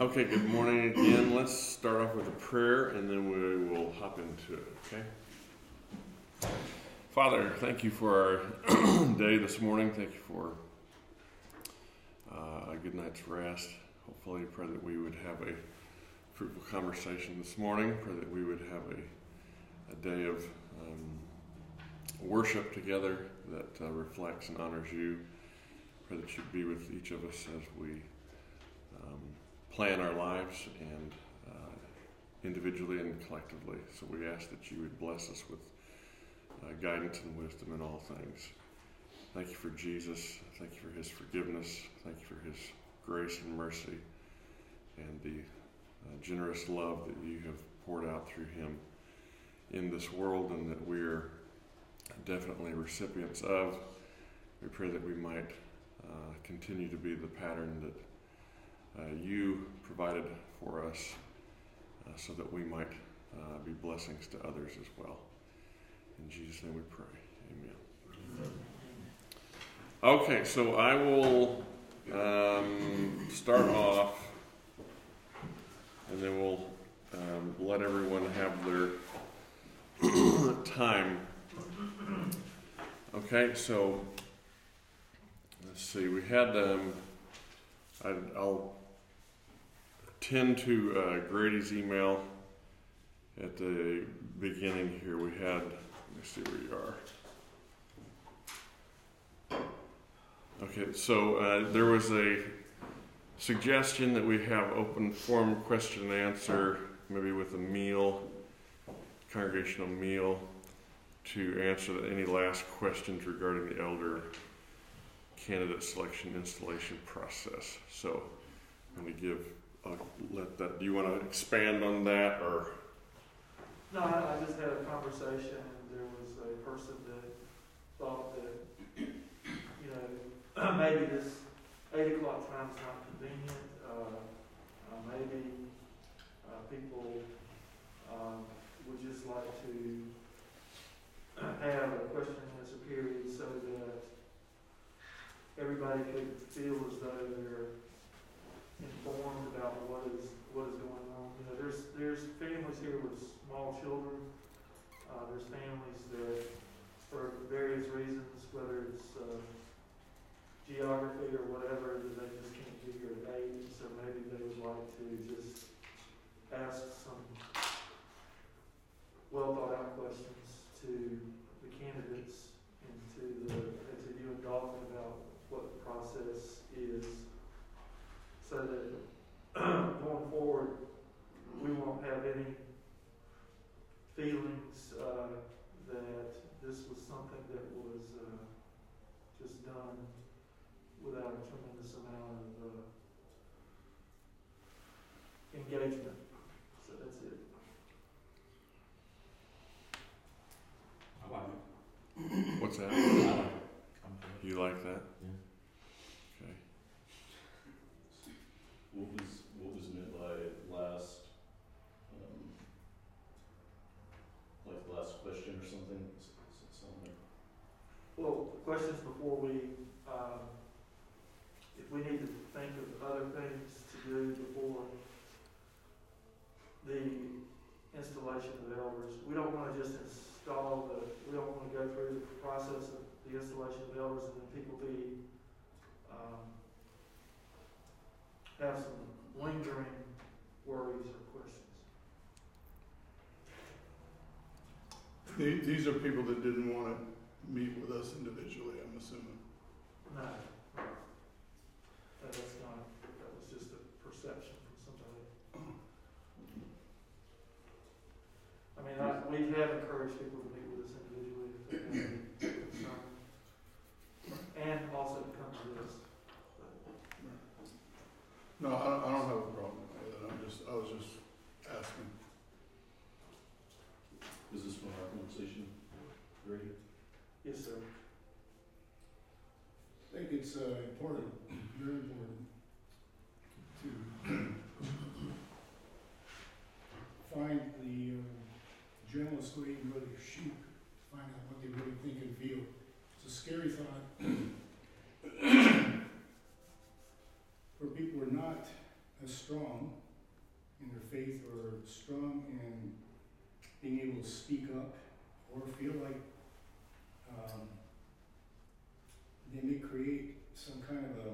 Okay, good morning again. Let's start off with a prayer and then we will hop into it, okay? Father, thank you for our day this morning. Thank you for uh, a good night's rest. Hopefully, pray that we would have a fruitful conversation this morning. Pray that we would have a, a day of um, worship together that uh, reflects and honors you. Pray that you be with each of us as we plan our lives and uh, individually and collectively. So we ask that you would bless us with uh, guidance and wisdom in all things. Thank you for Jesus. Thank you for his forgiveness. Thank you for his grace and mercy and the uh, generous love that you have poured out through him in this world and that we're definitely recipients of. We pray that we might uh, continue to be the pattern that you provided for us uh, so that we might uh, be blessings to others as well. In Jesus' name we pray. Amen. Okay, so I will um, start off and then we'll um, let everyone have their time. Okay, so let's see. We had um, I, will tend to uh, Grady's email at the beginning here. We had. Let me see where you are. Okay, so uh, there was a suggestion that we have open forum question and answer, maybe with a meal, congregational meal, to answer any last questions regarding the elder candidate selection installation process. So I'm going to give, I'll let that, do you want to expand on that or? No, I, I just had a conversation and there was a person that thought that, you know, maybe this eight o'clock time is not convenient. Uh, uh, maybe uh, people um, would just like to have a question and answer period so that everybody could feel as though they're informed about what is what is going on. You know, there's there's families here with small children. Uh, there's families that, for various reasons, whether it's uh, geography or whatever, that they just can't be here at so maybe they would like to just ask some well thought out questions to the candidates and to the and to you and Dalton about what the process is, so that going forward we won't have any feelings uh, that this was something that was uh, just done without a tremendous amount of uh, engagement. So that's it. I like it. What's that? I like it. I'm for it. You like that? Yeah. Okay. What was, what was meant by last, um, like the last question or something? Is, is it something like, Well, questions before we, um, if we need to think of other things to do before the installation of elders, we don't wanna just install the, we don't wanna go through the process of the installation of elders and then people be, um, have some lingering worries or questions. These are people that didn't want to meet with us individually, I'm assuming. No. That was not, that was just a perception from somebody. I mean, I, we have encouraged people to meet with us individually if they have any concern. And also to come to this. No, I don't, I don't have a problem with it, I'm just, I was just asking. is this from our conversation, Grady? Yes, sir. I think it's uh, important, very important, to find the uh, journalists go even go to sheep, find out what they really think and feel. It's a scary thought. Where people are not as strong in their faith or strong in being able to speak up or feel like um, they may create some kind of a,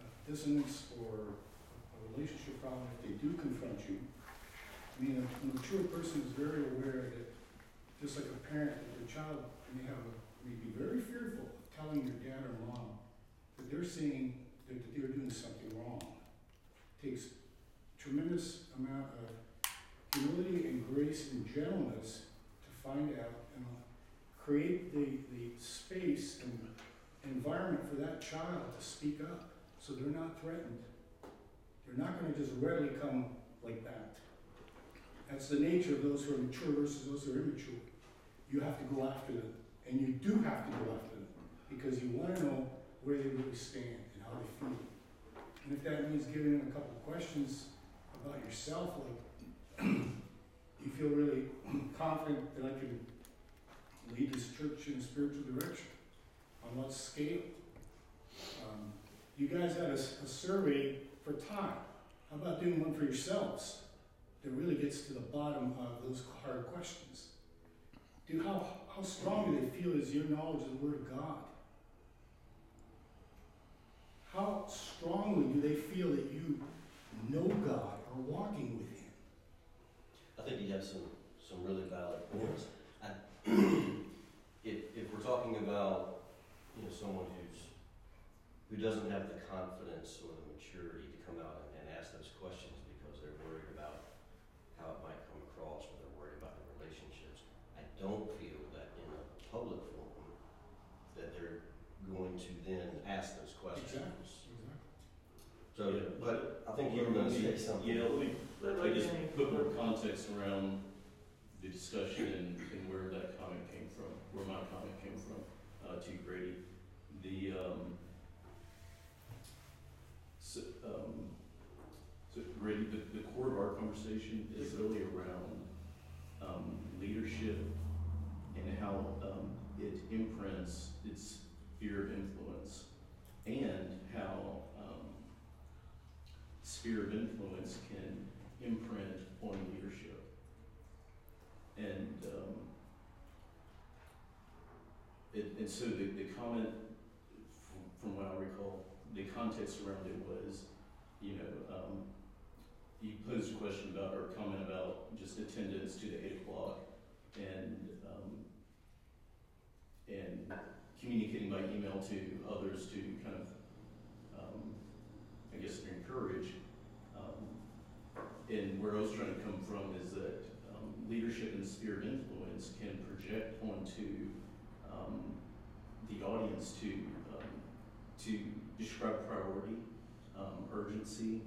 a dissonance or a relationship problem if they do confront you. I mean, a mature person is very aware that, just like a parent, that their child may have, a, may be very fearful of telling their dad or mom that they're saying that they're doing something wrong. It Takes tremendous amount of humility and grace and gentleness to find out and create the, the space and environment for that child to speak up so they're not threatened. They're not going to just readily come like that. That's the nature of those who are mature versus those who are immature. You have to go after them, and you do have to go after them because you want to know where they really stand and how they feel. And if that means giving them a couple of questions about yourself, like, you feel really confident that I can lead this church in spiritual direction? On what scale? Um, you guys had a, a survey for time. How about doing one for yourselves that really gets to the bottom of those hard questions? Do how, how strong do they feel is your knowledge of the Word of God? How strongly do they feel that you know God or walking with Him? I think you have some, some really valid points. I, if, if we're talking about, you know, someone who's, who doesn't have the confidence or the maturity to come out and, and ask those questions because they're worried about how it might come across or they're worried about the relationships, I don't feel that in a public forum that they're going to then ask those questions. Exactly. So, but I think you were gonna say something. Yeah, let me, Let- I just Danny- put more context around the discussion and, and where that comment came from, where my comment came from, uh, to Grady. The, um, so, um, so Grady, the, the core of our conversation is really around, um, leadership and how, um, it imprints its sphere of influence and how, um, sphere of influence can imprint on leadership. And, um, it, and so the, the comment, from, from what I recall, the context around it was, you know, um, you posed a question about, or comment about just attendance to the eight o'clock and, um, and communicating by email to others to kind of, um, I guess, encourage. Um, and where I was trying to come from is that um, leadership and spirit influence can project onto um, the audience to um, to describe priority, um, urgency.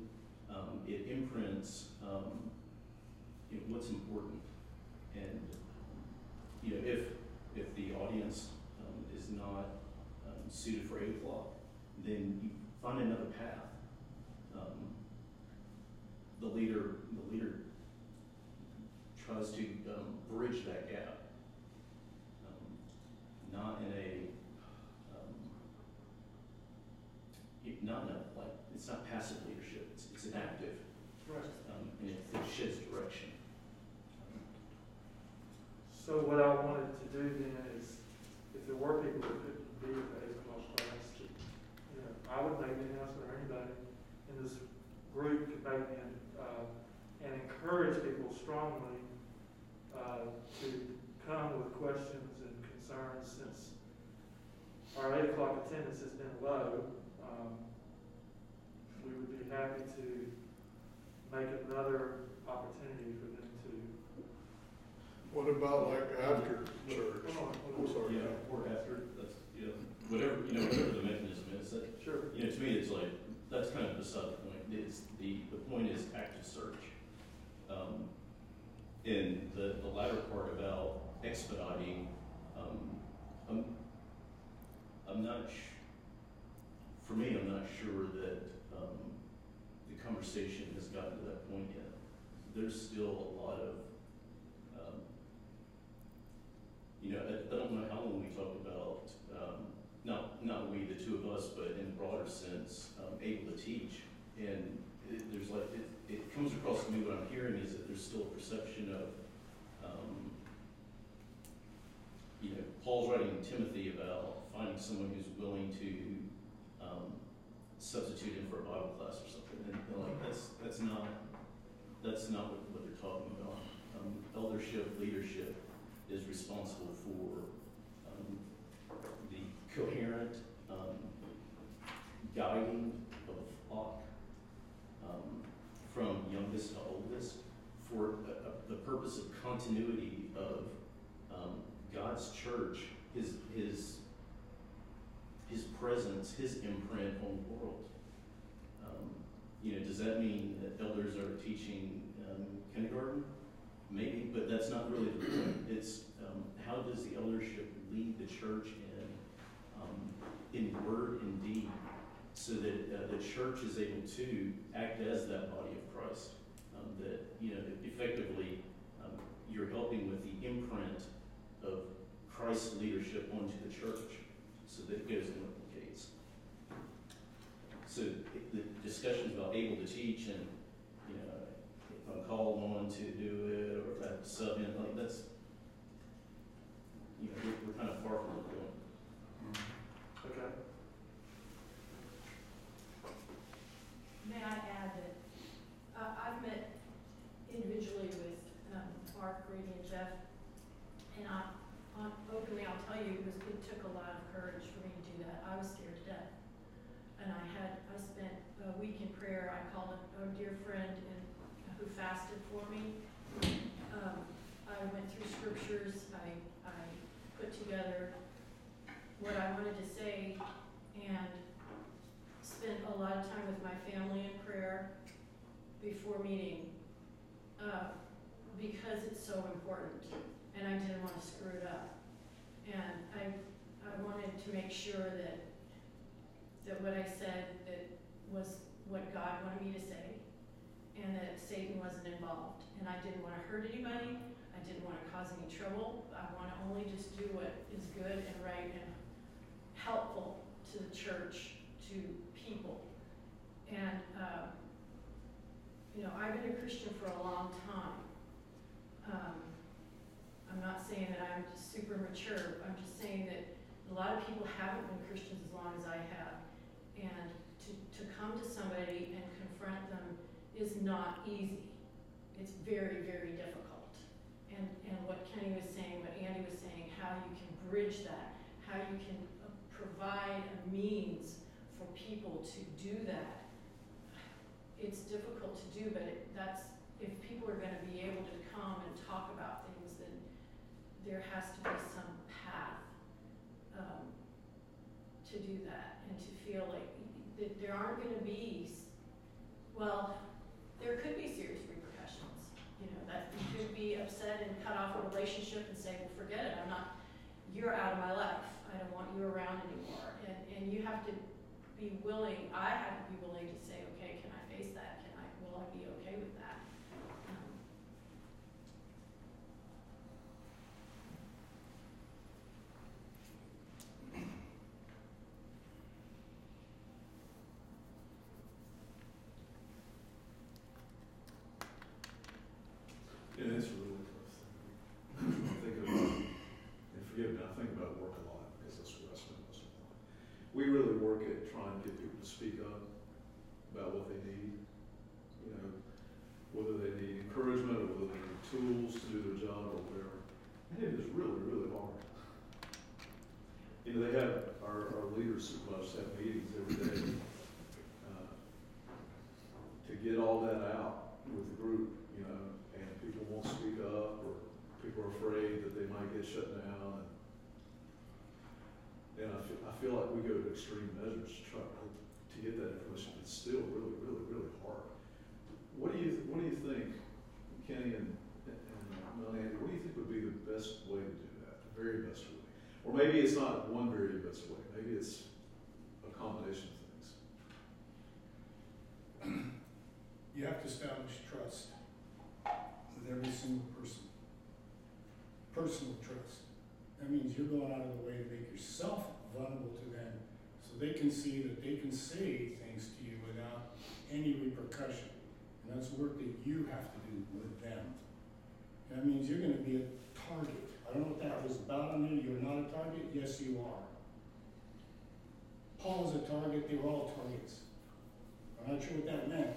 Um, it imprints um, you know, what's important, and you know if if the audience is not suited for eight o'clock, then you find another path. The leader, the leader tries to bridge that gap, not in a, um, not in a like it's not passive leadership. It's, it's an active, Right. um, and it, it sheds direction. So what I wanted to do then is, if there were people that couldn't be at the class, to, you know, I would make the announcement, or anybody in this group could make the, uh, and encourage people strongly, uh, to come with questions and concerns, since our eight o'clock attendance has been low, um, we would be happy to make another opportunity for them to What about like after church? Hold on, I'm sorry. Yeah, or after, that's, you know, whatever, you know, whatever the mechanism is, that, Sure. you know, to me, it's like, that's kind of beside the point. It's, the, the point is active search. Um, and the, the latter part about expediting, um, I'm, I'm not for me, I'm not sure that, um, the conversation has gotten to that point yet. There's still a lot of, um, you know, I, I don't know how long we talk about, um, not, not we, the two of us, but in a broader sense, um, able to teach. And it, there's like, it, it comes across to me, what I'm hearing is that there's still a perception of, um, you know, Paul's writing Timothy about finding someone who's willing to, um, substitute in for a Bible class or something, and, and like, that's, that's not, that's not what, what they're talking about. Um, eldership, leadership is responsible for, um, the coherent, um, guiding of flock, um, from youngest to oldest, for a, a, the purpose of continuity of, um, God's church, his, his, his presence, his imprint on the world. Um, you know, does that mean that elders are teaching, um, kindergarten? Maybe, but that's not really the point. It's, um, how does the eldership lead the church in, um, in word and deed, so that, uh, the church is able to act as that body of Christ? Um, that, you know, effectively, um, you're helping with the imprint of Christ's leadership onto the church, so that it goes and replicates. So the discussions about able to teach and, you know, if I'm called on to do it, or if I have to sub in, like, that's, you know, we're, we're kind of far from the point. Okay. May I add that, uh, I've met individually with, um, Mark, Grady, and Jeff, and I, on, openly, I'll tell you, it was, it took a lot of courage for me to do that. I was scared to death. And I had, I spent a week in prayer, I called a, dear friend and, who fasted for me. Um, I went through scriptures, I, I put together what I wanted to say, and spent a lot of time with my family in prayer before meeting, uh, because it's so important, and I didn't want to screw it up. And I, I wanted to make sure that, that what I said, that was what God wanted me to say, and that Satan wasn't involved. And I didn't want to hurt anybody, I didn't want to cause any trouble, I want to only just do what is good and right and helpful to the church, to people. And, uh, you know, I've been a Christian for a long time. Um, I'm not saying that I'm super mature, I'm just saying that a lot of people haven't been Christians as long as I have. And to, to come to somebody and confront them is not easy. It's very, very difficult. And, and what Kenny was saying, what Andy was saying, how you can bridge that, how you can uh, provide a means for people to do that. It's difficult to do, but it, that's, if people are gonna be able to come and talk about things, then there has to be some path, um, to do that and to feel like that there aren't gonna be, well, there could be serious repercussions. You know, that you could be upset and cut off a relationship and say, well, forget it, I'm not, you're out of my life. I don't want you around anymore. And, and you have to be willing, I have to be willing to say, okay, can I face that? Can I, will I be okay with that? Um, Yeah, it's a really tough thing. I think about, and forgive me, I think about work a lot because that's where I spend most of my time. We really work at to get people to speak up about what they need, you know, whether they need encouragement or whether they need tools to do their job or whatever. And it is really, really hard. You know, they have, our, our leaders supervisors have meetings every day, uh, to get all that out with the group, you know, and people won't speak up, or people are afraid that they might get shut down, and, and I feel, I feel like we go to extreme measures to try to, to get that information, it's still really, really, really hard. What do you, what do you think, Kenny and, and uh, Melanie, what do you think would be the best way to do that, the very best way? Or maybe it's not one very best way, maybe it's a combination of things. You have to establish trust with every single person. Personal trust. That means you're going out of the way to make yourself vulnerable to them so they can see that they can say things to you without any repercussion. And that's work that you have to do with them. That means you're gonna be a target. I don't know what that was about on you, you're not a target, yes, you are. Paul was a target, they were all targets. I'm not sure what that meant.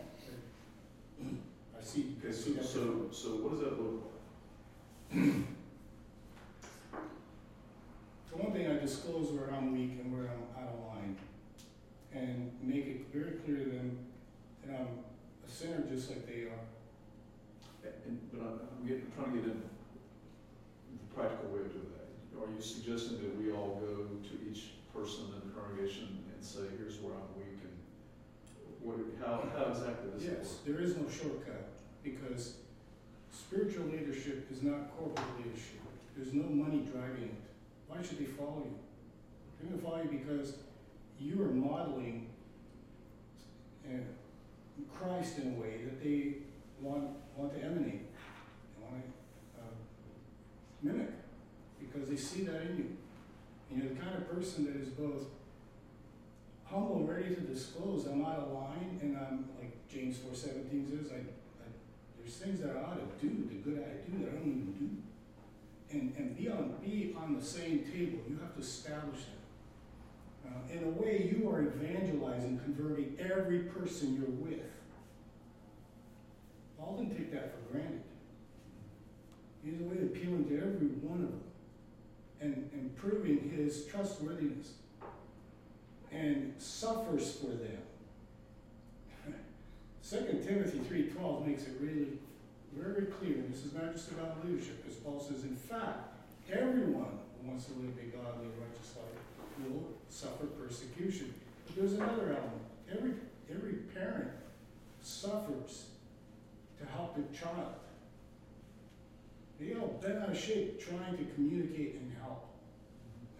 I see, Okay, so, so, so what does that look like? For one thing, I disclose where I'm weak and where I'm out of line. And make it very clear to them that I'm a sinner just like they are. And, but I'm, I'm getting, trying to get in the practical way of doing that. Are you suggesting that we all go to each person in the congregation and say, here's where I'm weak and what, how, how exactly does work? Yes, there is no shortcut because spiritual leadership is not corporate leadership. There's no money driving it. Why should they follow you? They're going to follow you because you are modeling uh, Christ in a way that they want want to emanate, they want to uh, mimic because they see that in you. And you're the kind of person that is both humble ready to disclose I'm out of line and I'm like James 4:17 says, I, I there's things that I ought to do, the good I do that I don't even do. And and be on be on the same table. You have to establish that. Uh, in a way, you are evangelizing, converting every person you're with. Paul didn't take that for granted. He's a way of appealing to every one of them and, and proving his trustworthiness and suffers for them. 2 Timothy 3.12 makes it really very clear, and this is not just about leadership, because Paul says, in fact, everyone wants to live a godly righteous life will suffer persecution. But there's another element. Every, every parent suffers to help their child. They all bent out of shape trying to communicate and help.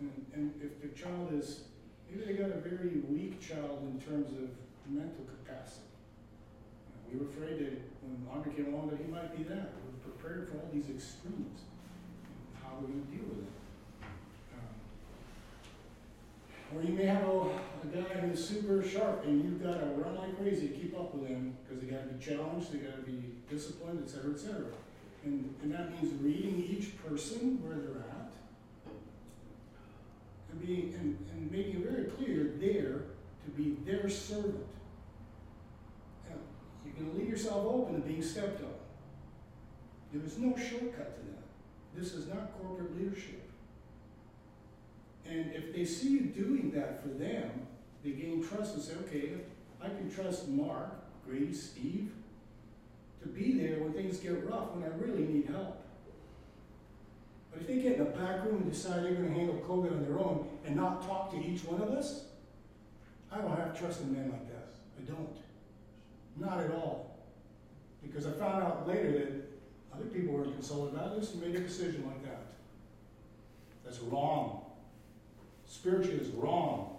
And, and if the child is, maybe they got a very weak child in terms of mental capacity. We were afraid that when Andre came along that he might be that. We were prepared for all these extremes. How we're going to deal with it. Um, or you may have a, a guy who's super sharp and you've got to run like crazy to keep up with him because they got to be challenged, they got to be disciplined, et cetera, et cetera. And, and that means reading each person where they're at and being and, and making it very clear there to be their servant. Now, you're going to leave yourself open to being stepped on. There is no shortcut to that. This is not corporate leadership. And if they see you doing that for them, they gain trust and say, okay, I can trust Mark, Grady, Steve to be there when things get rough, when I really need help. But if they get in the back room and decide they're going to handle COVID on their own and not talk to each one of us, I don't have trust in men like that. I don't. Not at all. Because I found out later that other people weren't consulted about this and made a decision like that. That's wrong. Spiritually is wrong.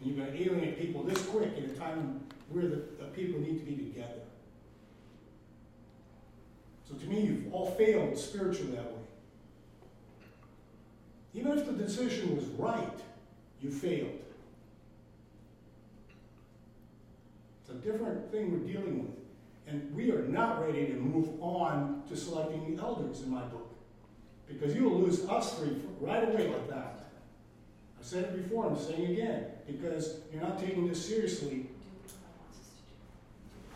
And you're going to alienate people this quick in a time where the, the people need to be together. So to me, you've all failed spiritually that way. Even if the decision was right, you failed. It's a different thing we're dealing with. And we are not ready to move on to selecting the elders in my book. Because you'll lose us three right away like that. I said it before, I'm saying again, because you're not taking this seriously.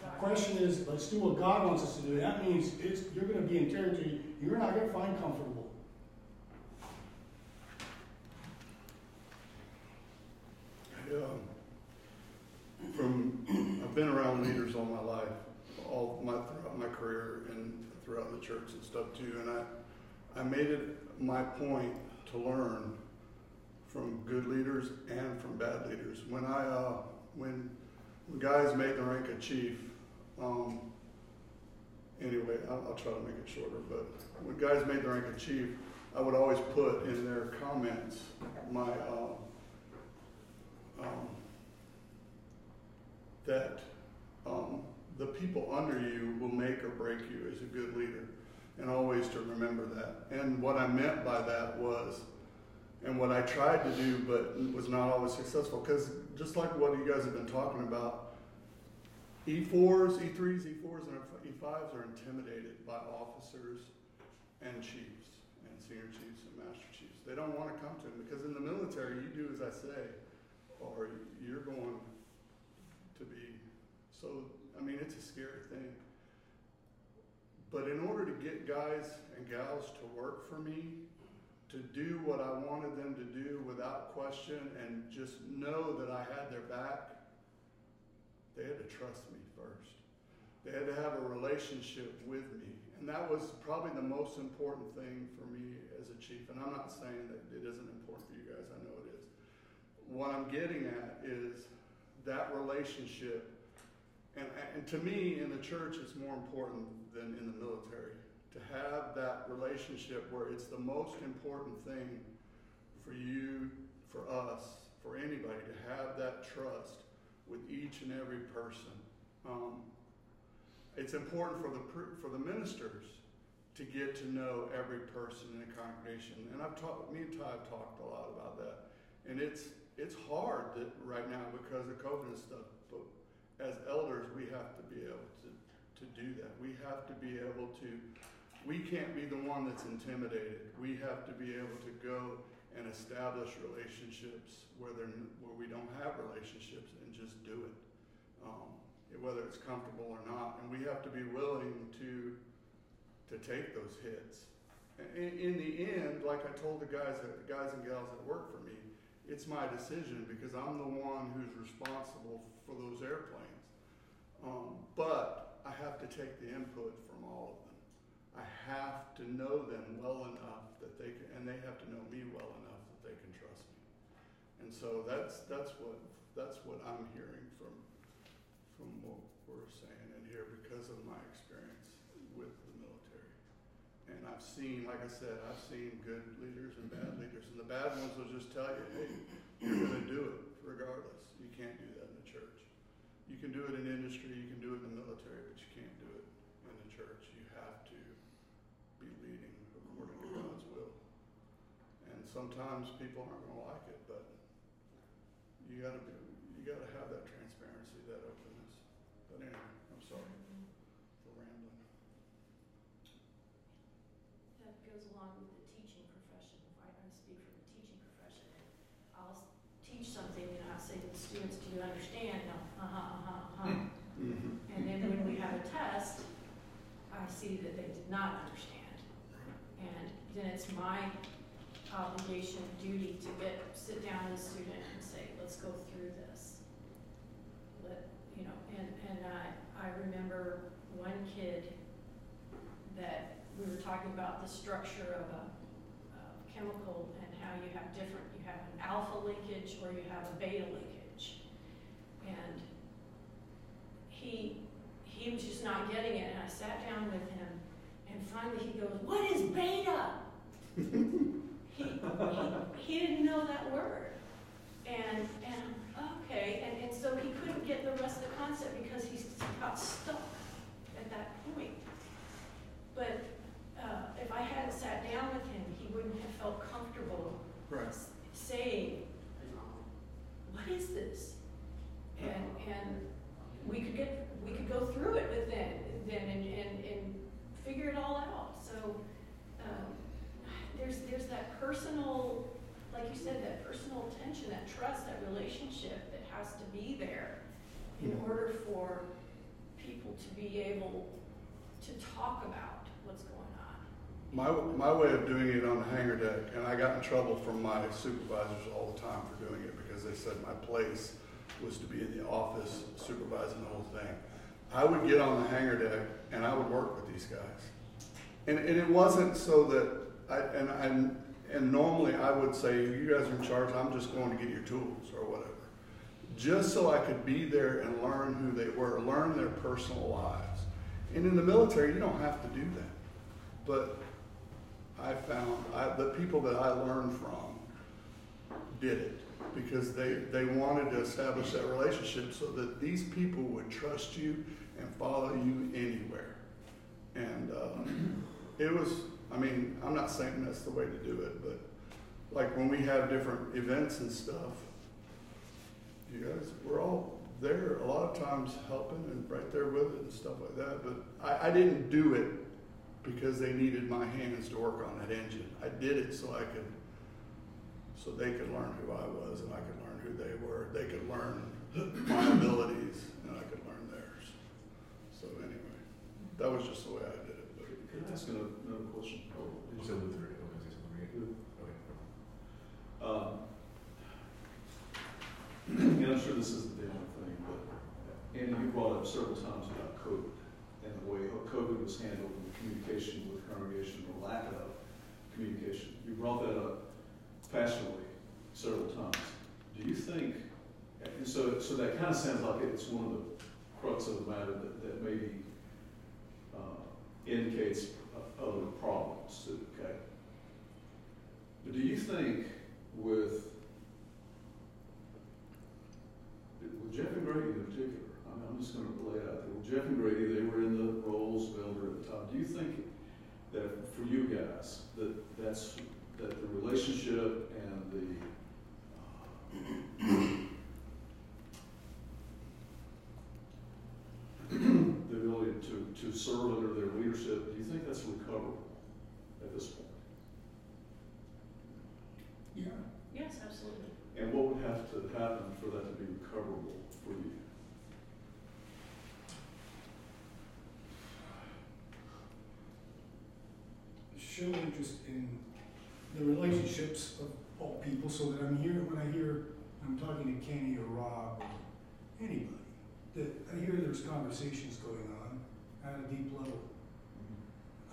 The question is, let's do what God wants us to do. That means it's, you're going to be in territory you're not going to find comfortable. I, um, from I've been around leaders all my life, all my throughout my career and throughout the church and stuff too. And I, I made it my point to learn from good leaders and from bad leaders. When I, uh, when, guys made the rank of chief, um, anyway, I'll, I'll try to make it shorter. But when guys made the rank of chief, I would always put in their comments my. Uh, um, that um, the people under you will make or break you as a good leader, and always to remember that. And what I meant by that was, and what I tried to do, but was not always successful, because just like what you guys have been talking about, E4s, E3s, E4s, and E5s are intimidated by officers and chiefs, and senior chiefs and master chiefs. They don't want to come to them because in the military, you do as I say, or you're going to be. So, I mean, it's a scary thing. But in order to get guys and gals to work for me, to do what I wanted them to do without question and just know that I had their back, they had to trust me first. They had to have a relationship with me. And that was probably the most important thing for me as a chief. And I'm not saying that it isn't important for you guys, I know it is. What I'm getting at is that relationship. And, and to me, in the church, it's more important than in the military. To have that relationship where it's the most important thing for you, for us, for anybody to have that trust with each and every person. Um, it's important for the for the ministers to get to know every person in a congregation, and I've talked. Me and Ty have talked a lot about that, and it's it's hard that right now because of COVID and stuff. But as elders, we have to be able to to do that. We have to be able to. We can't be the one that's intimidated. We have to be able to go and establish relationships where, where we don't have relationships and just do it, um, whether it's comfortable or not. And we have to be willing to, to take those hits. In, in the end, like I told the guys, the guys and gals that work for me, it's my decision because I'm the one who's responsible for those airplanes. Um, but I have to take the input from all of them. I have to know them well enough that they can, and they have to know me well enough that they can trust me. And so that's that's what that's what I'm hearing from from what we're saying in here because of my experience with the military. And I've seen, like I said, I've seen good leaders and bad leaders, and the bad ones will just tell you, hey, you're going to do it regardless. You can't do that in the church. You can do it in industry, you can do it in the military, but you can't do it in the church. You have to be leading according to God's will. And sometimes people aren't going to like it, but you got to be, you got to have that transparency, that openness. But anyway, I'm sorry for rambling. That goes along with the teaching profession. If I can speak for the teaching profession, I'll teach something and I'll say to the students, do you understand? No, uh-huh, uh-huh, uh-huh. Mm-hmm. And then when we have a test, I see that they did not understand. And then it's my obligation, duty to get, sit down with a student and say, let's go through this. Let, you know, and, and I, I remember one kid that we were talking about the structure of a, a chemical and how you have different, you have an alpha linkage or you have a beta linkage. And he, he was just not getting it. And I sat down with him and finally he goes, What is beta? he, he, didn't know that word. And, and okay, and, and so he couldn't get the rest of the concept because he got stuck at that point. But uh, if I hadn't sat down with him, he wouldn't have felt comfortable right. saying, "What is this?" And and we could get we could go through it with then then and, and, and figure it all out. So um, there's there's that personal, like you said, that personal attention, that trust, that relationship that has to be there in Mm-hmm. order for people to be able to talk about what's going on. My, my way of doing it on the hangar deck, and I got in trouble from my supervisors all the time for doing it because they said my place was to be in the office supervising the whole thing. I would get on the hangar deck and I would work with these guys. And, and it wasn't so that I, and I, and normally I would say, you guys are in charge, I'm just going to get your tools or whatever. Just so I could be there and learn who they were, learn their personal lives. And in the military, you don't have to do that. But I found I, the people that I learned from did it because they, they wanted to establish that relationship so that these people would trust you and follow you anywhere. And uh, it was, I mean, I'm not saying that's the way to do it, but like when we have different events and stuff, you guys, we're all there a lot of times helping and right there with it and stuff like that. But I, I didn't do it because they needed my hands to work on that engine. I did it so I could, so they could learn who I was and I could learn who they were. They could learn my abilities and I could learn theirs. So anyway, that was just the way I did it. But Could I ask another, another question? Oh, you say Luther? Okay, say something. Okay. Um, and I'm sure this isn't the only thing, but Andy, you brought up several times about COVID and the way COVID was handled in communication with congregation or lack of communication. You brought that up passionately several times. Do you think, and so, so that kind of sounds like it's one of the crux of the matter that, that maybe uh, indicates other problems too, okay? But do you think with with Jeff and Grady in particular, I'm, I'm just gonna lay it out there, with Jeff and Grady, they were in the roles of elder at the time. Do you think that for you guys, that that's, that the relationship and the, uh, the ability to, to serve under their leadership, do you think that's recoverable at this point? Yeah. Yes, absolutely. And what would have to happen for that to be recoverable for you? show interest in the relationships of all people so that I'm here, when I hear, I'm talking to Kenny or Rob or anybody, that I hear there's conversations going on at a deep level.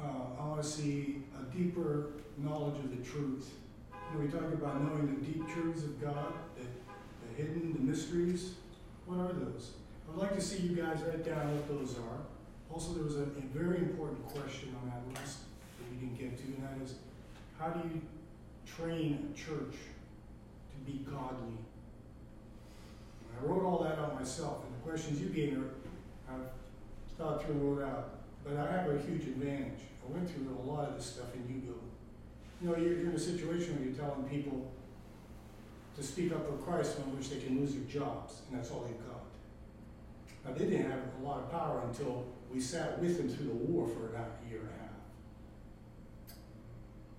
Uh, I want to see a deeper knowledge of the truth. You know, we talk about knowing the deep truths of God, the, the hidden, the mysteries. What are those? I'd like to see you guys write down what those are. Also, there was a, a very important question on that list that we didn't get to, and that is, how do you train a church to be godly? And I wrote all that out myself, and the questions you gave me, I've thought through and wrote out. But I have a huge advantage. I went through a lot of this stuff in Hugo. You know, you're, you're in a situation where you're telling people to speak up for Christ on which they can lose their jobs, and that's all they've got. Now, they didn't have a lot of power until we sat with them through the war for a year and a half.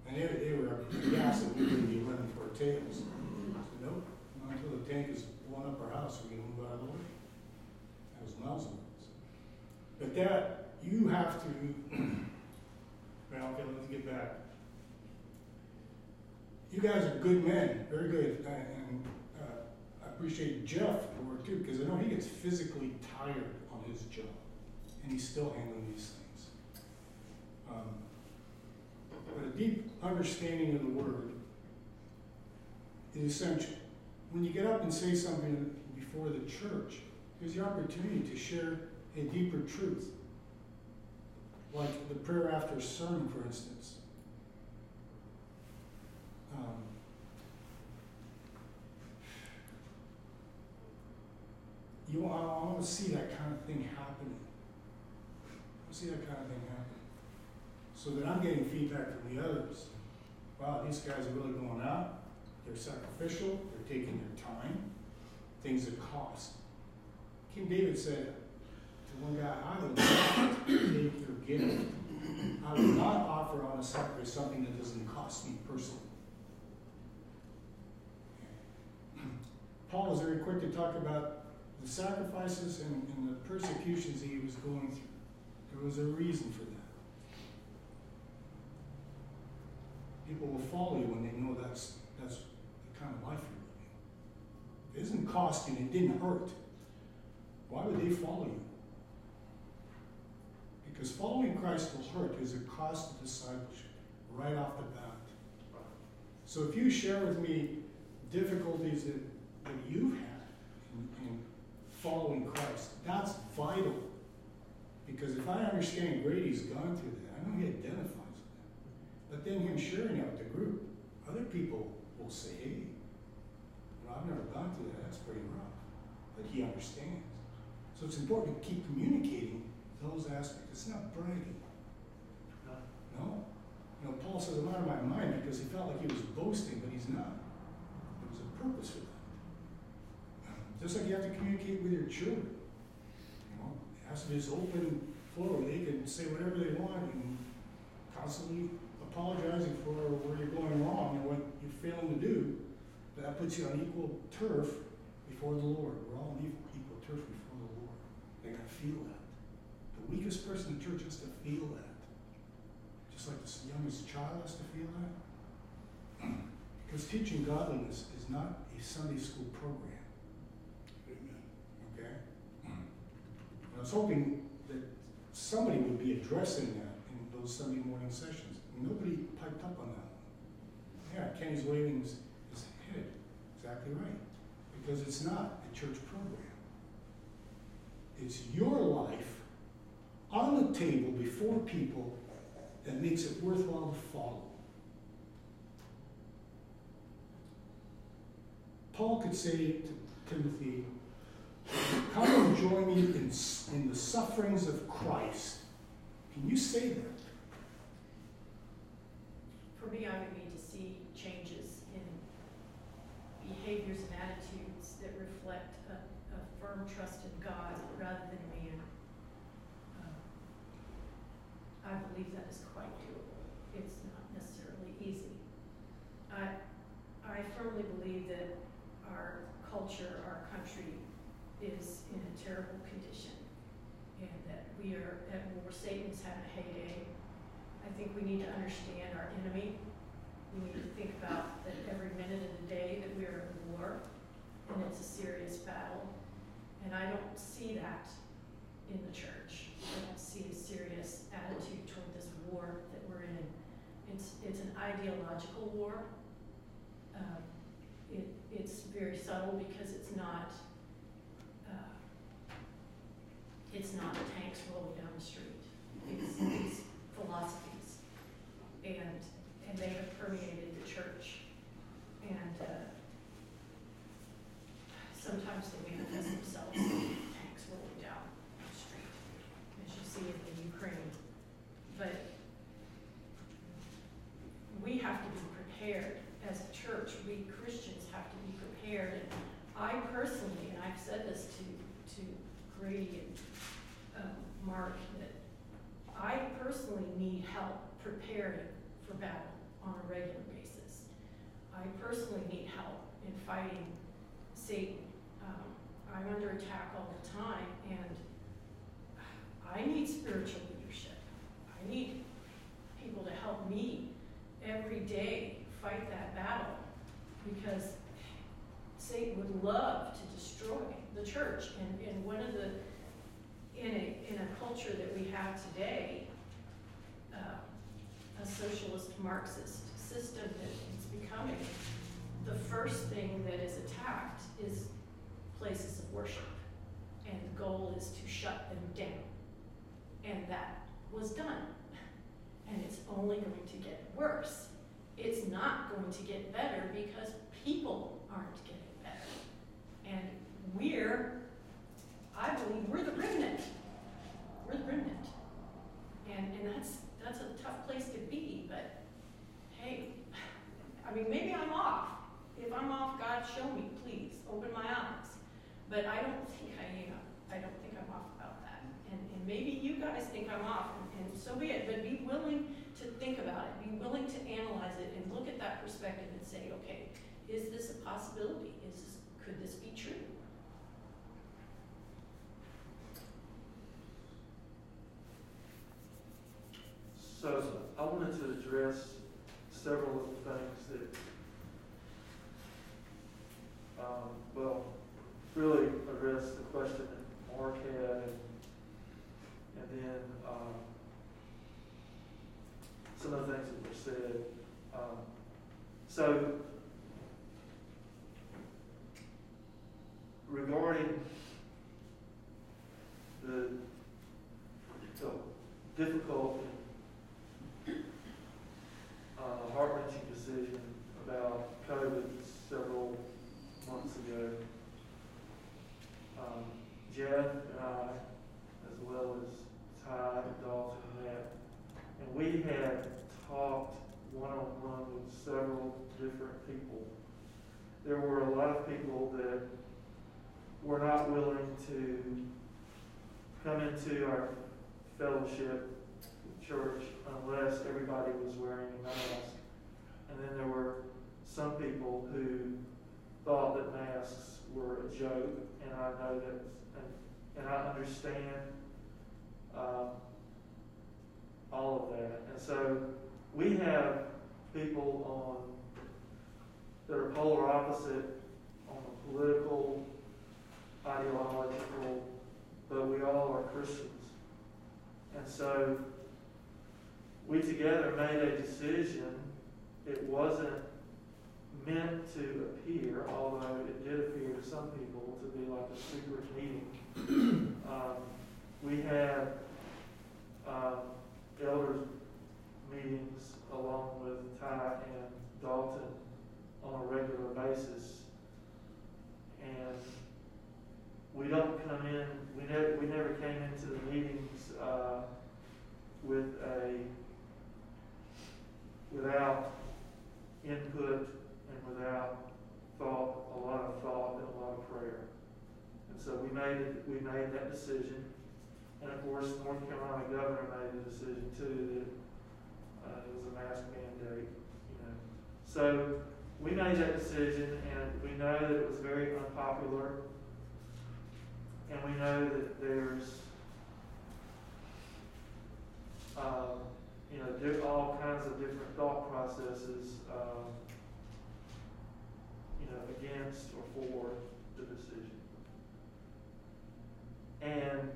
And they, they were aghast that we be running for tails. Said, nope, not until the tank is blown up our house, we can move out of the way. That was miles and miles. But that, you have to, well, okay, let's get back. You guys are good men, very good, and, and uh, I appreciate Jeff for work too, because I know he gets physically tired on his job, and he's still handling these things. Um, but a deep understanding of the word is essential. When you get up and say something before the church, there's the opportunity to share a deeper truth. Like the prayer after sermon, for instance. Um, you I want to see that kind of thing happening. I want to see that kind of thing happen. So that I'm getting feedback from the others. Wow, these guys are really going out. They're sacrificial. They're taking their time. Things that cost. King David said to one guy, I would not take your gift. I would not offer on a sacrifice something that doesn't cost me personally. Paul is very quick to talk about the sacrifices and, and the persecutions he was going through. There was a reason for that. People will follow you when they know that's that's the kind of life you're living. It isn't costing, it didn't hurt. Why would they follow you? Because following Christ will hurt is a cost of discipleship right off the bat. So if you share with me difficulties that, that you've had in, in following Christ, that's vital. Because if I understand Grady's gone through that, I know he that. But then him sharing with the group, other people will say, hey, well, I've never gone through that, that's pretty rough. But he understands. So it's important to keep communicating those aspects. It's not bragging. No. You know, Paul says, I'm out of my mind because he felt like he was boasting, but he's not. There was a purpose for that. Just like you have to communicate with your children. You know, it has to be this open flow where they can say whatever they want and constantly apologizing for where you're going wrong and what you're failing to do. That puts you on equal turf before the Lord. We're all on equal, equal turf before the Lord. They gotta feel that. The weakest person in the church has to feel that. Just like the youngest child has to feel that. Because teaching godliness is not a Sunday school program. Amen. Okay? I was hoping that somebody would be addressing that in those Sunday morning sessions. Nobody piped up on that. Yeah, Kenny's waving his, his head. Exactly right. Because it's not a church program. It's your life on the table before people that makes it worthwhile to follow. Paul could say to Timothy, Come and join me in, in the sufferings of Christ. Can you say that? For me, I would need to see changes in behaviors and attitudes that reflect a, a firm trust in God rather than man. Um, I believe that is quite doable. It's not necessarily easy. I, I firmly believe that our culture, our country is in a terrible condition and that we are at war. Satan's having a heyday. Think we need to understand our enemy. We need to think about that every minute of the day that we are in war and it's a serious battle. And I don't see that in the church. I don't see a serious attitude toward this war that we're in. It's, it's an ideological war. Um, it, it's very subtle because it's not uh, it's not tanks rolling down the street. It's, it's philosophies, and and they have permeated the church, and uh, sometimes they manifest themselves in tanks rolling down the street, as you see in the Ukraine. But we have to be prepared as a church. We Christians have to be prepared. And I personally, and I've said this to to Grady and um, Mark, that I personally need help preparing for battle on a regular basis. I personally need help in fighting Satan. Um, I'm under attack all the time, and I need spiritual leadership. I need people to help me every day fight that battle because Satan would love to destroy the church. And, and one of the, in a, in a culture that we have today, uh, a socialist Marxist system that is becoming, the first thing that is attacked is places of worship. And the goal is to shut them down. And that was done. And it's only going to get worse. It's not going to get better because people aren't getting better. And we're, I believe, we're the remnant. We're the remnant. And, and that's, that's a tough place to be, but hey, I mean, maybe I'm off. If I'm off, God, show me, please. Open my eyes. But I don't think I am. I don't think I'm off about that. And, and maybe you guys think I'm off, and, and so be it. But be willing to think about it. Be willing to analyze it and look at that perspective and say, okay, is this a possibility? Is this, could this be true? So I wanted to address several of the things that, um, well, really address the question that Mark had and, and then, um, some of the things that were said. Um, so regarding the, the difficult uh, heart-wrenching decision about COVID several months ago. Um, Jeff and I, as well as Ty and Dalton and Matt, and we had talked one-on-one with several different people. There were a lot of people that were not willing to come into our fellowship church unless everybody was wearing a mask. And then there were some people who thought that masks were a joke, and I know that, and, and I understand um, all of that. And so we have people on that are polar opposite on the political, ideological, but we all are Christians. And so we together made a decision. It wasn't meant to appear, although it did appear to some people to be like a secret meeting. um, we had um, elders meetings along with Ty and Dalton on a regular basis. And we don't come in, we never, we never came into the meetings uh, with a, without input and without thought, a lot of thought and a lot of prayer. And so we made we made that decision. And of course, North Carolina governor made the decision too that uh, it was a mask mandate, you know. So we made that decision and we know that it was very unpopular. And we know that there's, um, you know, all kinds of different thought processes, um, you know, against or for the decision. And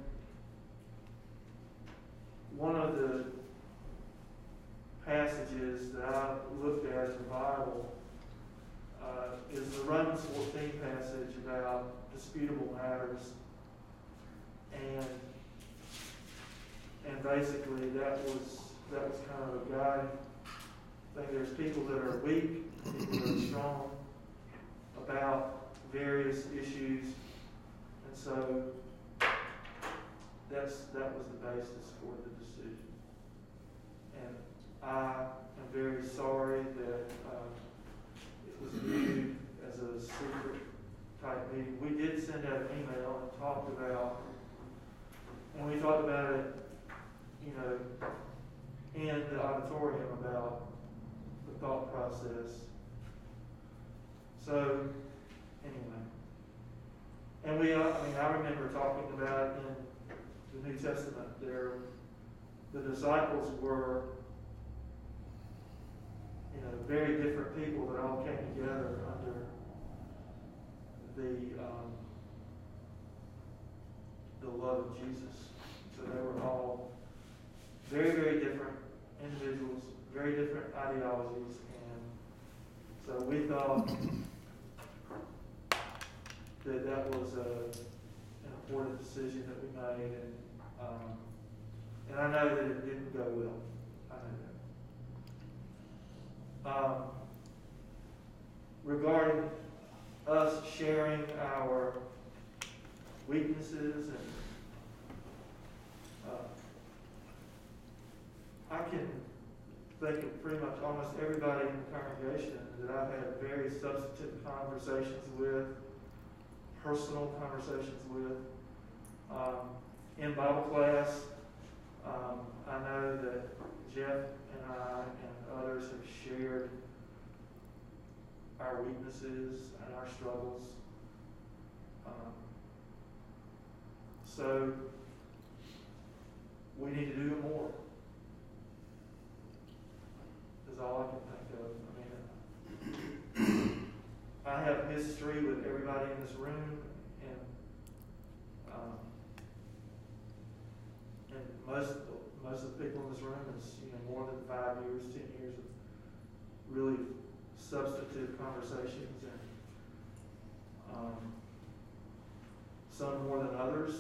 one of the passages that I looked at in the Bible uh, is the Romans 14 passage about disputable matters. And and basically that was that was kind of a guide thing. There's people that are weak, people that are strong about various issues, and so that's that was the basis for the decision. And I am very sorry that uh, it was viewed as a secret type meeting. We did send out an email and talked about, and we talked about it, you know, in the auditorium about the thought process. So, anyway. And we, uh, I mean, I remember talking about it in the New Testament, the disciples were, you know, very different people that all came together under the, um, the love of Jesus. So they were all very, very different individuals, very different ideologies, and so we thought that that was a, an important decision that we made, and um, and I know that it didn't go well. I know that. Um, regarding us sharing our weaknesses and uh, I can think of pretty much almost everybody in the congregation that I've had very substantive conversations with, personal conversations with. Um, in Bible class, um, I know that Jeff and I and others have shared our weaknesses and our struggles. Um, so we need to do it more. Is all I can think of. I mean, I have history with everybody in this room, and um, and most most of the people in this room is you know more than five years, ten years of really substantive conversations, and um, some more than others.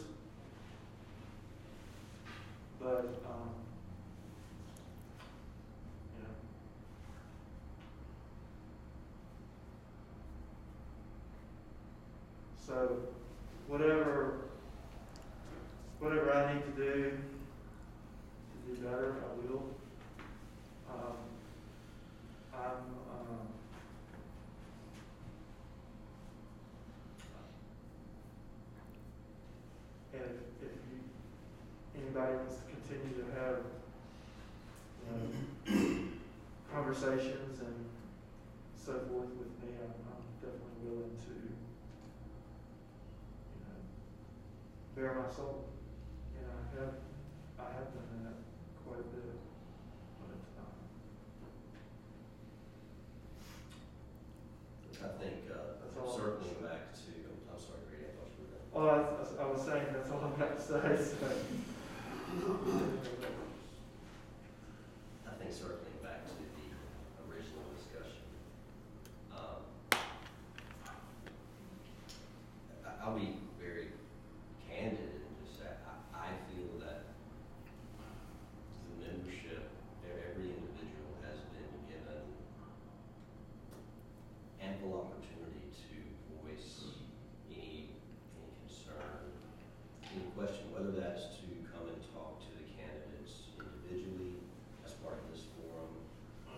But um, you know, so whatever whatever I need to do to do better, I will. Um, I'm, um, if, if you, anybody wants to continue to have you know, conversations and so forth with me, I'm, I'm definitely willing to bare my soul. I have, I have done that quite a bit, but, um, I think, uh, That's all. circling back to, I'm sorry, Grady, I thought you were done. well, I, was- I was saying, that's all I've got to say, so. I think circling back to the original discussion, um, I- I'll be very candid and just say, I, I feel that the membership, e- every individual has been given ample opportunity to voice any, any concern, any question, whether that's to come and talk to the candidates individually as part of this forum,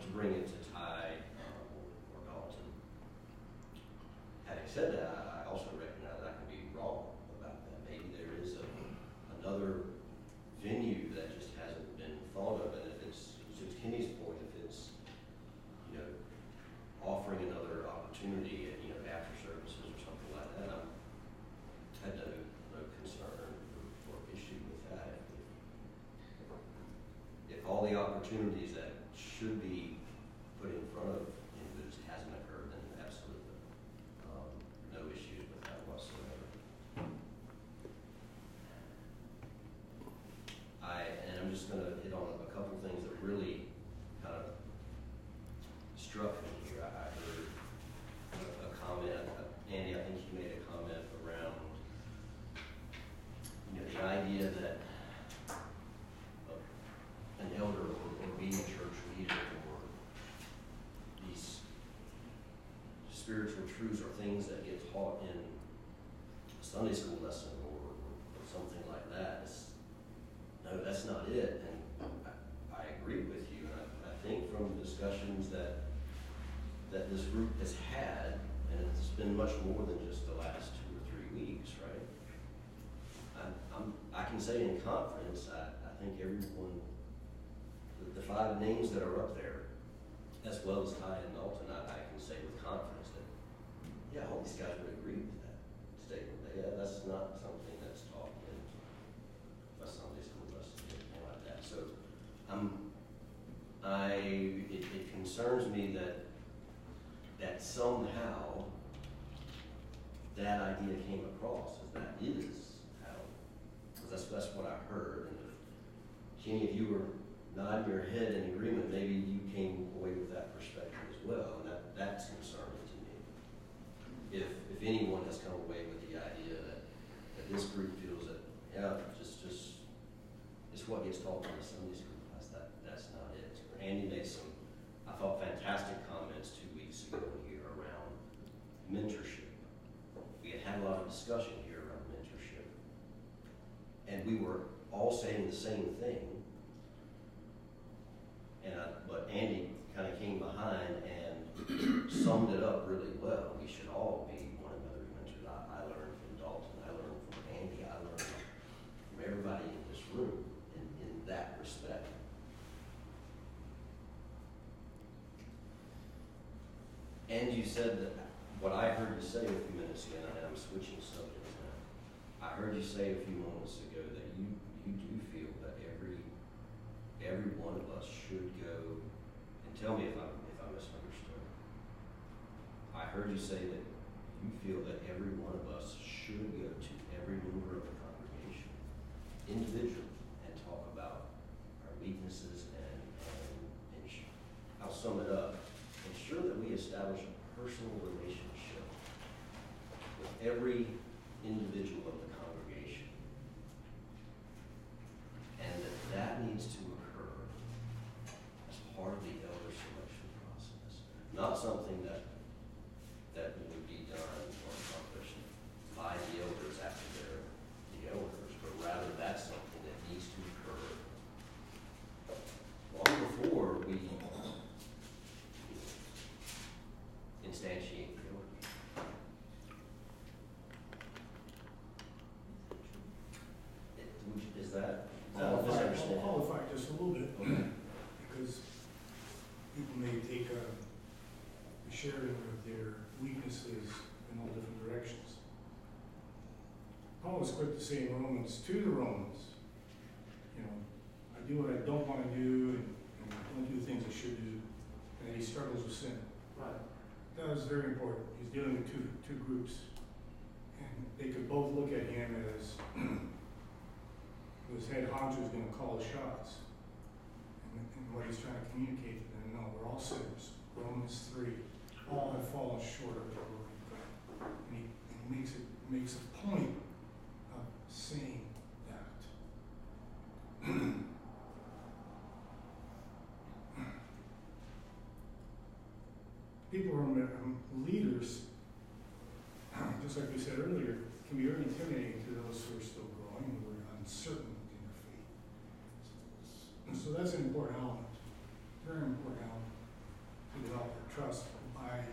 to bring it to Ty um, or Dalton. Having said that, I I also recognize I can be wrong about that. Maybe there is a, another venue that just hasn't been thought of, and if it's, to Kenny's point, if it's, you know, offering another opportunity at, you know, after services or something like that, I'm, I have no, no concern or- or issue with that. If all the opportunities that should be put in front of individuals hasn't occurred, then absolutely, um, no issues with that whatsoever. I, and I'm just gonna hit on a couple things that really kind of struck me here. I, I heard a, a comment, uh, Andy, I think you made a comment around, you know, the idea that uh, an elder or, or being a church leader or these spiritual truths are things that get taught in a Sunday school lesson or, or something like that. It's, no, that's not it. And I, I agree with you. And I, I think from the discussions that that this group has had, and it's been much more than just the last two or three weeks, right? I, I'm, I can say in confidence, I, I think everyone, the, the five names that are up there, as well as Ty and Dalton, I, I can say with confidence that, yeah, all these guys would agree with that statement. Yeah, that's not something that's taught in a Sunday school lesson, anything like that. So, I'm, I, it, it concerns me that, that somehow that idea came across, as that is how, that's, that's what I heard. And if Kenny, if you were nodding your head in agreement, maybe you came away with that perspective as well, and that, that's concerning to me. If, if anyone has come away with the idea that, that this group feels that, yeah, just, just, it's what gets taught in the Sunday school class, that, that's not it. Andy made some, I thought, fantastic comments two weeks ago here around mentorship. We had had a lot of discussion here around mentorship. And we were all saying the same thing. And I, but Andy kind of came behind and summed it up really well. We should all be one another's mentors. I, I learned from Dalton, I learned from Andy, I learned from everybody in this room in, in that respect. And you said that, what I heard you say a few minutes ago, and I'm switching subjects now. I heard you say a few moments ago that you, you do every one of us should go, and tell me if I'm, if I misunderstood. I heard you say that you feel that every one of us should go to every member of the congregation individually and talk about our weaknesses and, and, and I'll sum it up. Ensure that we establish a personal relationship with every individual of the congregation. And that that needs to occur as part of the elder selection process. Not something that, that would be done or accomplished by the elders after they're the elders, but rather that's something that needs to occur long before we instantiate the elders. It- would you- Is that, is that a misunderstanding? All apart just a little bit, because people may take a, a sharing of their weaknesses in all different directions. Was quick to say in Romans, to the Romans, you know, I do what I don't want to do, and, and I don't do the things I should do, and he struggles with sin. Right. That was very important. He's dealing with two, two groups. And they could both look at him as his head honcho is going to call the shots. And, and what he's trying to communicate to them, no, we're all sinners. Romans 3, all have fallen short of the glory of God. And he, and he makes, it, makes a point saying that. People who are um, leaders, just like we said earlier, can be very intimidating to those who are still growing, who are uncertain in their faith. So that's an important element, very important element to develop their trust by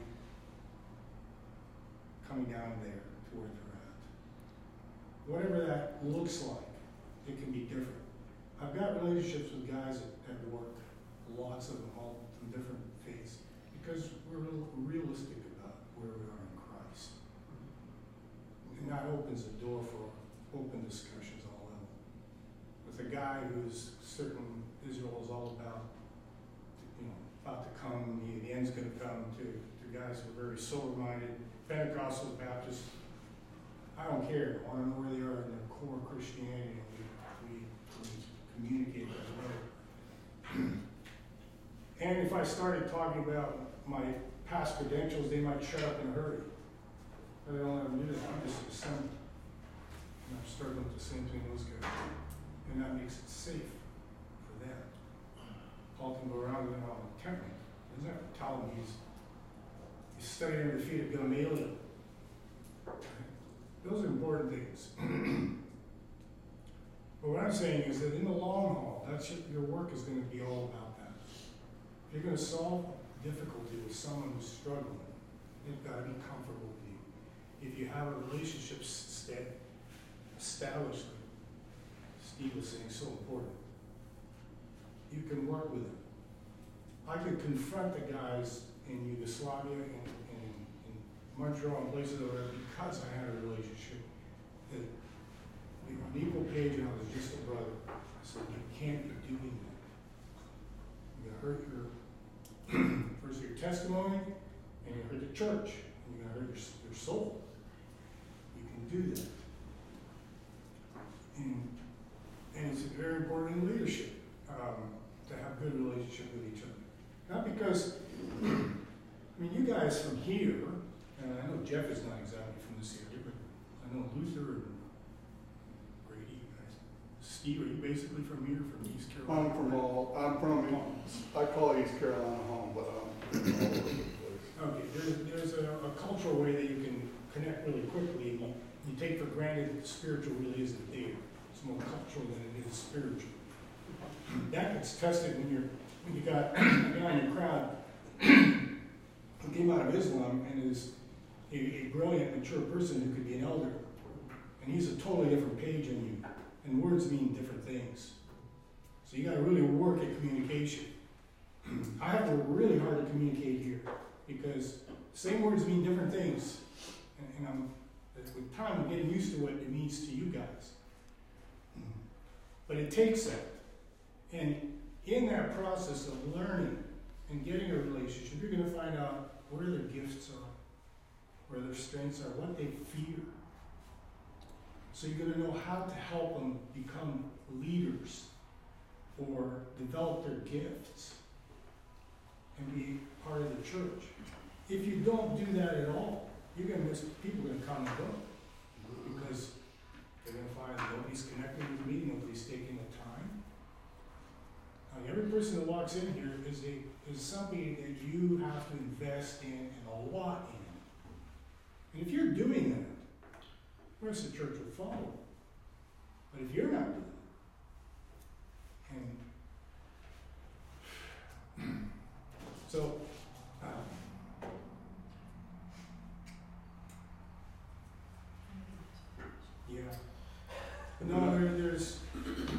coming down there to where they're at. Whatever looks like, it can be different. I've got relationships with guys at, work, lots of them, all from different faiths, because we're real- realistic about where we are in Christ. And that opens the door for open discussions all level. With a guy who's certain Israel is all about, you know, about to come, the, the end's gonna come, to, to guys who are very sober-minded, Pentecostal, Baptist, I don't care, I wanna know where they are in their core Christianity, and we, we, communicate that way. And if I started talking about my past credentials, they might shut up in a hurry. But I don't ever do that, I'm just a son. And I'm struggling with the same thing those guys do. And that makes it safe for them. Paul can go around with all the doesn't have to he's, he's studying under the feet of Gamaliel. Those are important things. but what I'm saying is that in the long haul, that's your, your work is going to be all about that. If you're going to solve a difficulty with someone who's struggling, they've got to be comfortable with you. If you have a relationship sta- established, Steve was saying, so important, you can work with them. I could confront the guys in Yugoslavia and, and in Montreal and places over there because I had a relationship that on equal page I was just a brother. I said, you can't be doing that. Gonna hurt your first your testimony and you hurt the church and gonna hurt your, your soul. You can do that. And, and it's very important in leadership um, to have good relationship with each other. Not because, I mean, you guys from here, and I know Jeff is not exactly from this area, but I know Luther and you. Steve, are you basically from here, from East Carolina? I'm from all, I'm from, I call East Carolina home, but I'm all over the place. Okay, there's, there's a, a cultural way that you can connect really quickly, you, you take for granted that the spiritual really isn't there. It's more cultural than it is spiritual. That gets tested when you're, when you got a guy in your crowd who came out of Islam and is a, a brilliant, mature person who could be an elder. And he's a totally different page than you, and words mean different things. So you gotta really work at communication. I have to work really hard to communicate here because same words mean different things. And, and I'm, with time, I'm getting used to what it means to you guys. But it takes that. And in that process of learning and getting a relationship, you're going to find out where their gifts are, where their strengths are, what they fear. So you're going to know how to help them become leaders or develop their gifts and be part of the church. If you don't do that at all, you're going to miss people are going to come and go because they're going to find nobody's connected with me, nobody's taking the time. Now, every person that walks in here is a is somebody that you have to invest in and a lot in. And if you're doing that, the rest of the church will follow. But if you're not doing it, and so, um, yeah. No, there, there's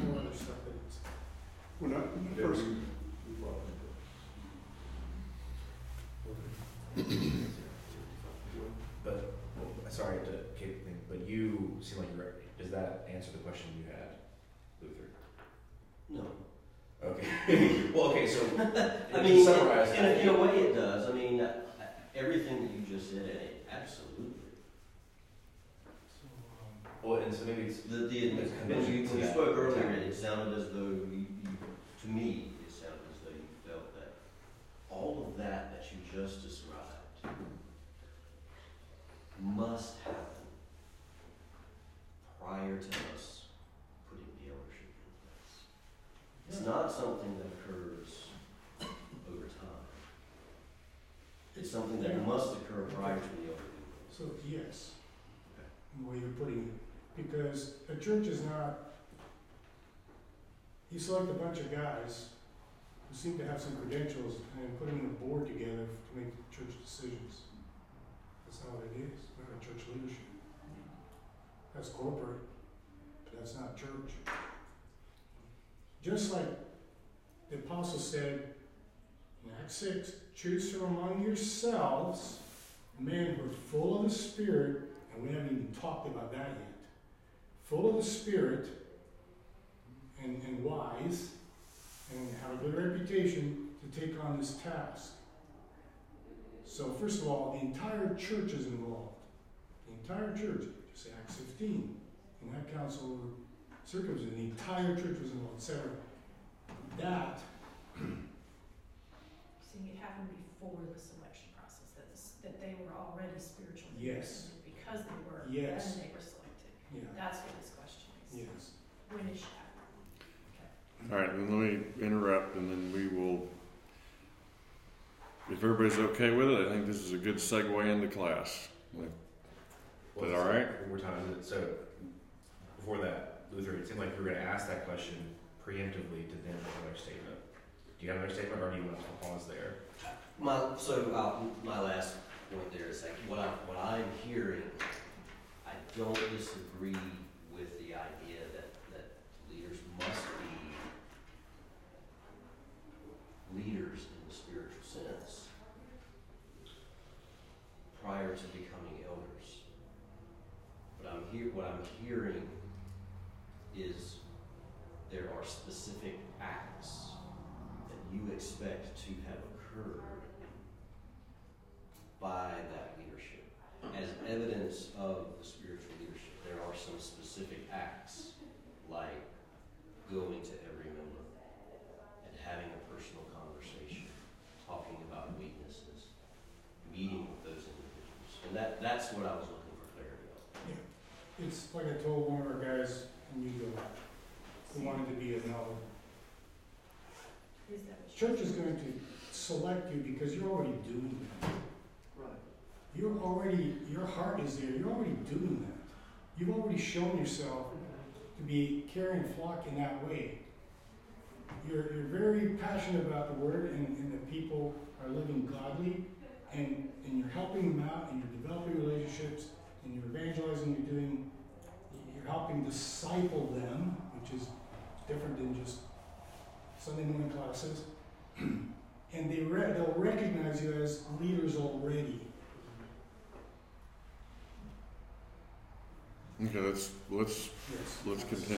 more other stuff that it's, When I, when Yeah, first, we, we brought them But, well, sorry to keep thing, but you seem like you're, does that answer the question you had, Luther? No. Okay, well, okay, so, I to mean, summarize in, that. in a way it does. I mean, everything that you just said, absolutely. So, um, Well, and so maybe it's, The, the, It's when you, when you spoke earlier, it sounded as though you, you, to me, it sounded as though you felt that all of that that you just described must happen prior to us putting the eldership in place. It's not something that occurs over time. It's something that Yeah. must occur prior to the eldership. So, yes, Okay. the way you're putting it, because a church is not, you select a bunch of guys who seem to have some credentials and then put them in a board together to make church decisions. That's not what it is, not a church leadership. That's corporate, but that's not church. Just like the apostle said in Acts six, choose from among yourselves men who are full of the Spirit, and we haven't even talked about that yet. Full of the Spirit and, and wise, and have a good reputation to take on this task. So, first of all, the entire church is involved. The entire church, just say Acts 15, in that council over circumcision, the entire church was involved, etc. That Seeing it happened before the selection process, that, this- that they were already spiritual Yes. Because they were, Yes. then they were selected. Yeah. That's what this question is. Yes. When it. All right, then let me interrupt and then we will, if everybody's okay with it, I think this is a good segue into class. well, that all right? One more time, so, before that, Luther, it seemed like you were gonna ask that question preemptively to then make another statement. Do you have another statement, or do you want to pause there? My, so, uh, my last point there is like, what I, what I'm hearing, I don't disagree with the idea that, that leaders must be leaders in the spiritual sense prior to becoming elders. But I'm hear, what I'm hearing is there are specific acts that you expect to have occurred by that leadership. As evidence of the spiritual leadership, there are some specific acts like going to every member and having a personal conversation, talking about weaknesses, meeting with those individuals. And that, that's what I was looking for clarity on. It's like I told one of our guys in Ugo, who wanted to be a elder. Is that? Church is going to select you because you're already doing that. Right. You're already, your heart is there, you're already doing that. You've already shown yourself to be carrying flock in that way. You're, you're very passionate about the word and, and that people are living godly and, and you're helping them out and you're developing relationships and you're evangelizing, you're doing, you're helping disciple them, which is different than just Sunday morning classes. and they re- they'll recognize you as leaders already. Okay, let's, let's, Yes. let's continue.